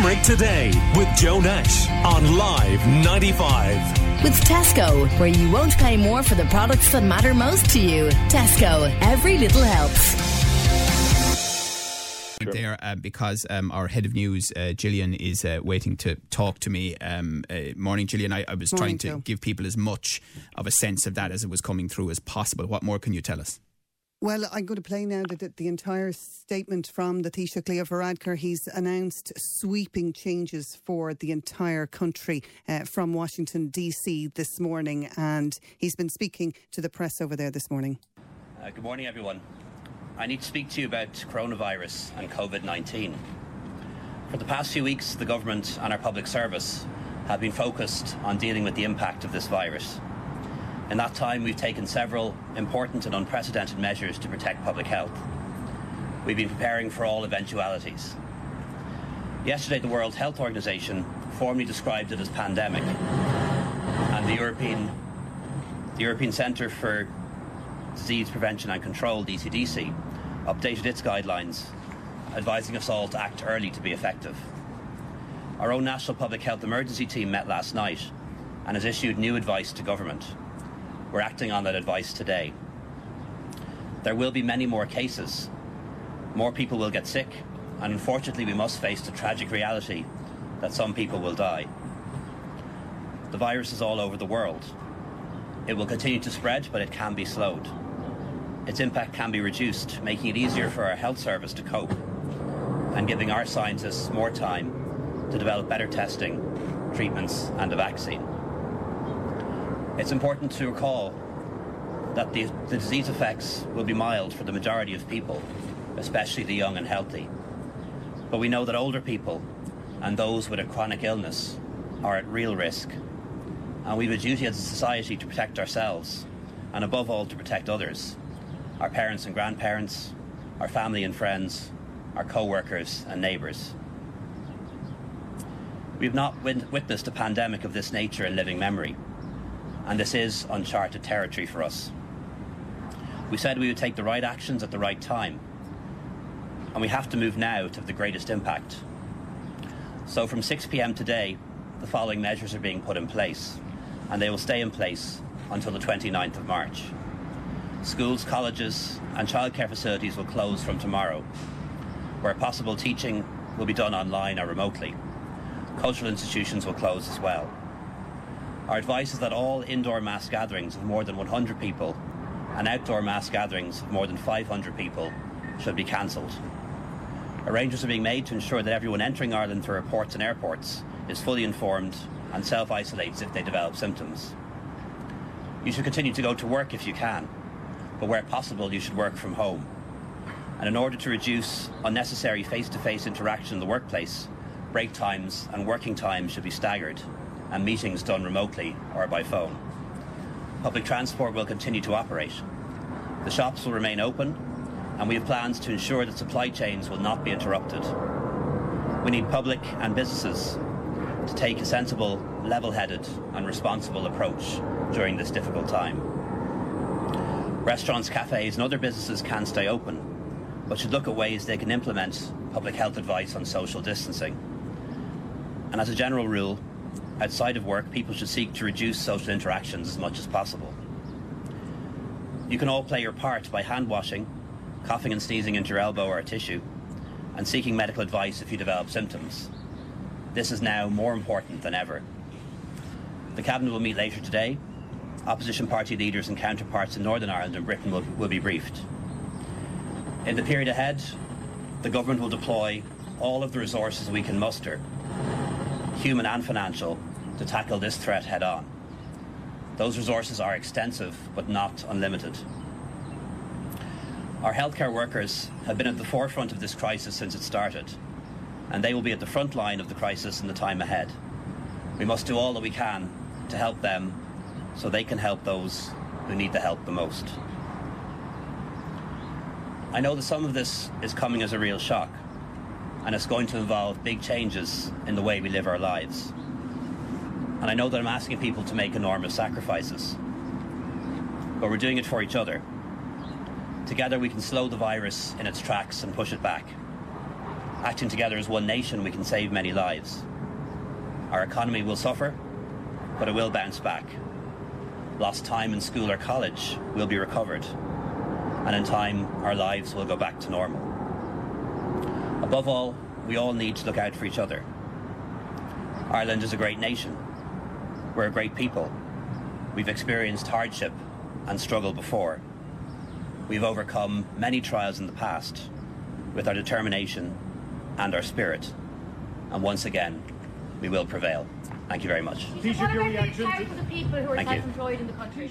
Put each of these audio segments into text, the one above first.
Limerick Today with Joe Nash on Live 95. With Tesco, where you won't pay more for the products that matter most to you. Tesco, every little helps. There, uh, because um, our head of news, uh, Gillian, is uh, waiting to talk to me. Um, uh, morning, Gillian. I, I was Morning, trying to Joe. give people as much of a sense of that as it was coming through as possible. What more can you tell us? Well, I'm going to play now the, the, entire statement from the Taoiseach Leo Varadkar. He's announced sweeping changes for the entire country uh, from Washington, D.C. this morning, and he's been speaking to the press over there this morning. Uh, good morning, everyone. I need to speak to you about coronavirus and COVID 19. For the past few weeks, the government and our public service have been focused on dealing with the impact of this virus. In that time, we've taken several important and unprecedented measures to protect public health. We've been preparing for all eventualities. Yesterday, the World Health Organization formally described it as pandemic, and the European, the European Centre for Disease Prevention and Control, ECDC, updated its guidelines, advising us all to act early to be effective. Our own National Public Health Emergency Team met last night and has issued new advice to government. We're acting on that advice today. There will be many more cases. More people will get sick, and unfortunately, we must face the tragic reality that some people will die. The virus is all over the world. It will continue to spread, but it can be slowed. Its impact can be reduced, making it easier for our health service to cope and giving our scientists more time to develop better testing, treatments, and a vaccine. It's important to recall that the, the disease effects will be mild for the majority of people, especially the young and healthy. But we know that older people and those with a chronic illness are at real risk. And we have a duty as a society to protect ourselves and above all to protect others our parents and grandparents our family and friends our co-workers and neighbours. We have not witnessed a pandemic of this nature in living memory and this is uncharted territory for us we said we would take the right actions at the right time and we have to move now to have the greatest impact so from 6pm today the following measures are being put in place and they will stay in place until the 29th of March. Schools, colleges and childcare facilities will close from tomorrow. Where possible, teaching will be done online or remotely. Cultural institutions will close as well. Our advice is that all indoor mass gatherings of more than 100 people and outdoor mass gatherings of more than 500 people should be cancelled. Arrangements are being made to ensure that everyone entering Ireland through ports and airports is fully informed and self isolates if they develop symptoms. You should continue to go to work if you can, but where possible, you should work from home. And in order to reduce unnecessary face to face interaction in the workplace, break times and working times should be staggered and meetings done remotely or by phone. Public transport will continue to operate. The shops will remain open, and we have plans to ensure that supply chains will not be interrupted. We need public and businesses to take a sensible, level headed, and responsible approach during this difficult time. Restaurants, cafes, and other businesses can stay open, but should look at ways they can implement public health advice on social distancing. And as a general rule, outside of work, people should seek to reduce social interactions as much as possible. You can all play your part by hand washing, coughing and sneezing into your elbow or a tissue, and seeking medical advice if you develop symptoms. This is now more important than ever. The Cabinet will meet later today. Opposition party leaders and counterparts in Northern Ireland and Britain will, will be briefed. In the period ahead, the Government will deploy all of the resources we can muster, human and financial, to tackle this threat head on. Those resources are extensive but not unlimited. Our healthcare workers have been at the forefront of this crisis since it started, and they will be at the front line of the crisis in the time ahead. We must do all that we can to help them so they can help those who need the help the most. I know that some of this is coming as a real shock, and it's going to involve big changes in the way we live our lives. And I know that I'm asking people to make enormous sacrifices, but we're doing it for each other. Together we can slow the virus in its tracks and push it back. Acting together as one nation, we can save many lives. Our economy will suffer, but it will bounce back. Lost time in school or college will be recovered, and in time, our lives will go back to normal. Above all, we all need to look out for each other. Ireland is a great nation. We're a great people. We've experienced hardship and struggle before. We've overcome many trials in the past with our determination and our spirit. And once again, we will prevail. Thank you very much. What about the thousands of people who are Thank you. self-employed in the country?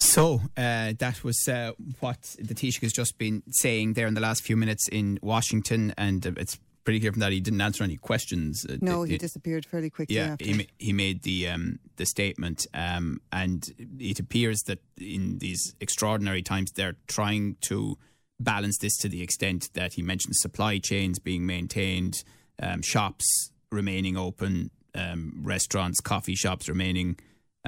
So uh, that was uh, what the Taoiseach has just been saying there in the last few minutes in Washington, and uh, it's pretty clear from that he didn't answer any questions. Uh, No, he disappeared fairly quickly Yeah, after. he, he made the um, the statement, um, and it appears that in these extraordinary times, they're trying to balance this to the extent that he mentioned supply chains being maintained, um, shops remaining open, um, restaurants, coffee shops remaining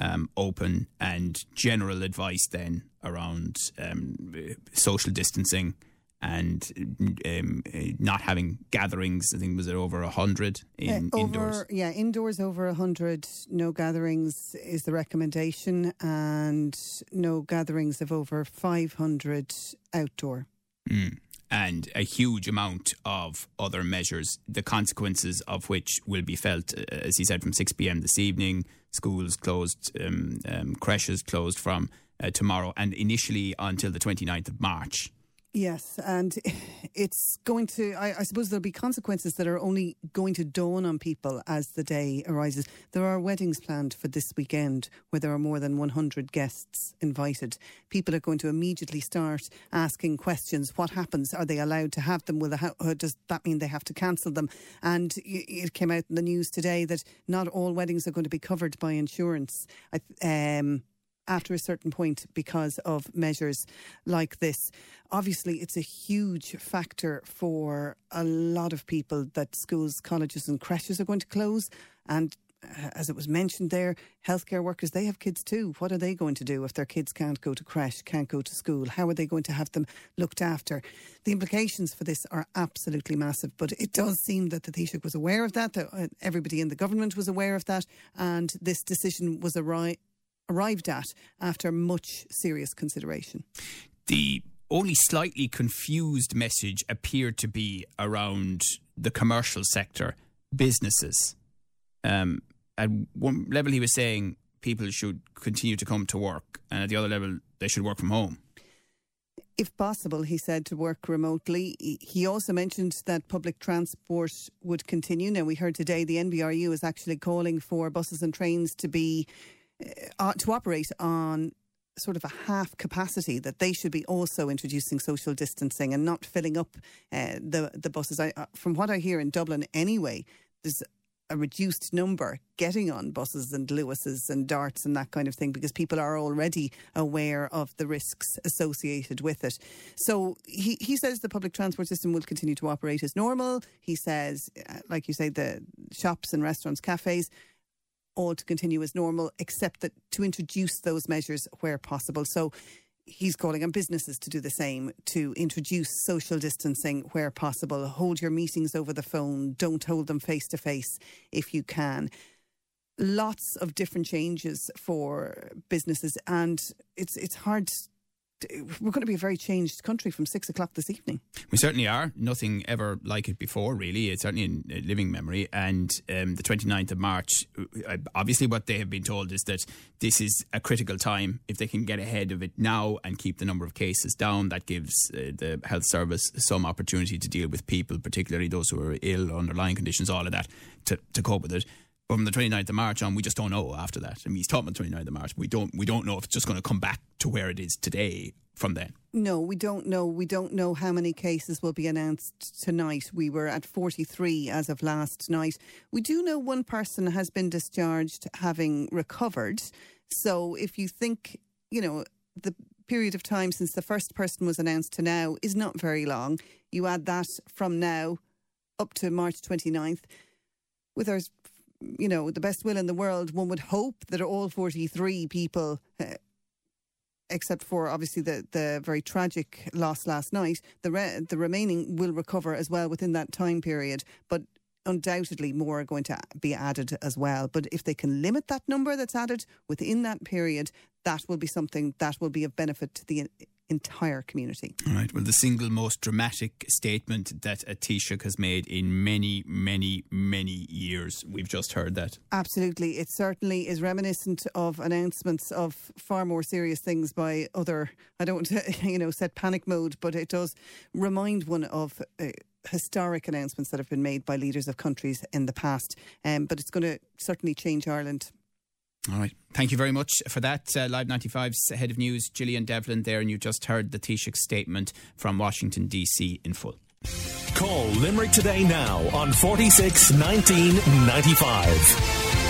um, open, and general advice then around um, social distancing and um, not having gatherings. I think was it over a hundred in Uh, indoors. Yeah, indoors over 100, no gatherings is the recommendation, and no gatherings of over 500 outdoor. Mm. And a huge amount of other measures, the consequences of which will be felt, uh, as he said, from 6 pm this evening. Schools closed, um, um, creches closed from uh, tomorrow, and initially until the 29th of March. Yes, and it's going to, I, I suppose there'll be consequences that are only going to dawn on people as the day arises. There are weddings planned for this weekend where there are more than 100 guests invited. People are going to immediately start asking questions. What happens? Are they allowed to have them? Will they ha- does that mean they have to cancel them? And it came out in the news today that not all weddings are going to be covered by insurance. I, um, after a certain point because of measures like this. Obviously, it's a huge factor for a lot of people that schools, colleges, and creches are going to close. And uh, as it was mentioned there, healthcare workers, they have kids too. What are they going to do if their kids can't go to creche, can't go to school? How are they going to have them looked after? The implications for this are absolutely massive, but it does seem that the Taoiseach was aware of that, that uh, everybody in the government was aware of that, and this decision was arri- arrived at after much serious consideration. The only slightly confused message appeared to be around the commercial sector, businesses. Um, at one level, he was saying people should continue to come to work, and at the other level, they should work from home. If possible, he said to work remotely. He- He also mentioned that public transport would continue. Now, we heard today the NBRU is actually calling for buses and trains to be uh, to operate on sort of a half capacity that they should be also introducing social distancing and not filling up uh, the the buses. I, uh, from what I hear in Dublin, anyway, there's a reduced number getting on buses and Luases and DARTs and that kind of thing because people are already aware of the risks associated with it. So he, he says the public transport system will continue to operate as normal. He says, uh, like you say, the shops and restaurants, cafes, all to continue as normal, except that to introduce those measures where possible. So he's calling on businesses to do the same, to introduce social distancing where possible. Hold your meetings over the phone, don't hold them face to face if you can. Lots of different changes for businesses, and it's it's hard. We're going to be a very changed country from six o'clock this evening. We certainly are. Nothing ever like it before, really. It's certainly in uh, living memory. And um, the 29th of March, uh, obviously, what they have been told is that this is a critical time. If they can get ahead of it now and keep the number of cases down, that gives uh, the health service some opportunity to deal with people, particularly those who are ill, underlying conditions, all of that, to, to cope with it. From the 29th of March on, we just don't know after that. I mean, he's talking about the 29th of March. We don't, we don't know if it's just going to come back to where it is today from then. No, we don't know. We don't know how many cases will be announced tonight. We were at 43 as of last night. We do know one person has been discharged having recovered. So if you think, you know, the period of time since the first person was announced to now is not very long, you add that from now up to March 29th, with our, you know, the best will in the world, one would hope that all 43 people uh, except for obviously the, the very tragic loss last night. The re- the remaining will recover as well within that time period, but undoubtedly more are going to be added as well. But if they can limit that number that's added within that period, that will be something that will be of benefit to the entire community. All right. Well, the single most dramatic statement that a Taoiseach has made in many, many, many years. We've just heard that. Absolutely. It certainly is reminiscent of announcements of far more serious things by other, I don't, you know, set panic mode, but it does remind one of. Uh, historic announcements that have been made by leaders of countries in the past. Um, but it's going to certainly change Ireland all right. Thank you very much for that. Uh, Live 95's head of news, Gillian Devlin, there, and you just heard the Taoiseach statement from Washington, D.C. in full. Call Limerick today now on 46 19 95.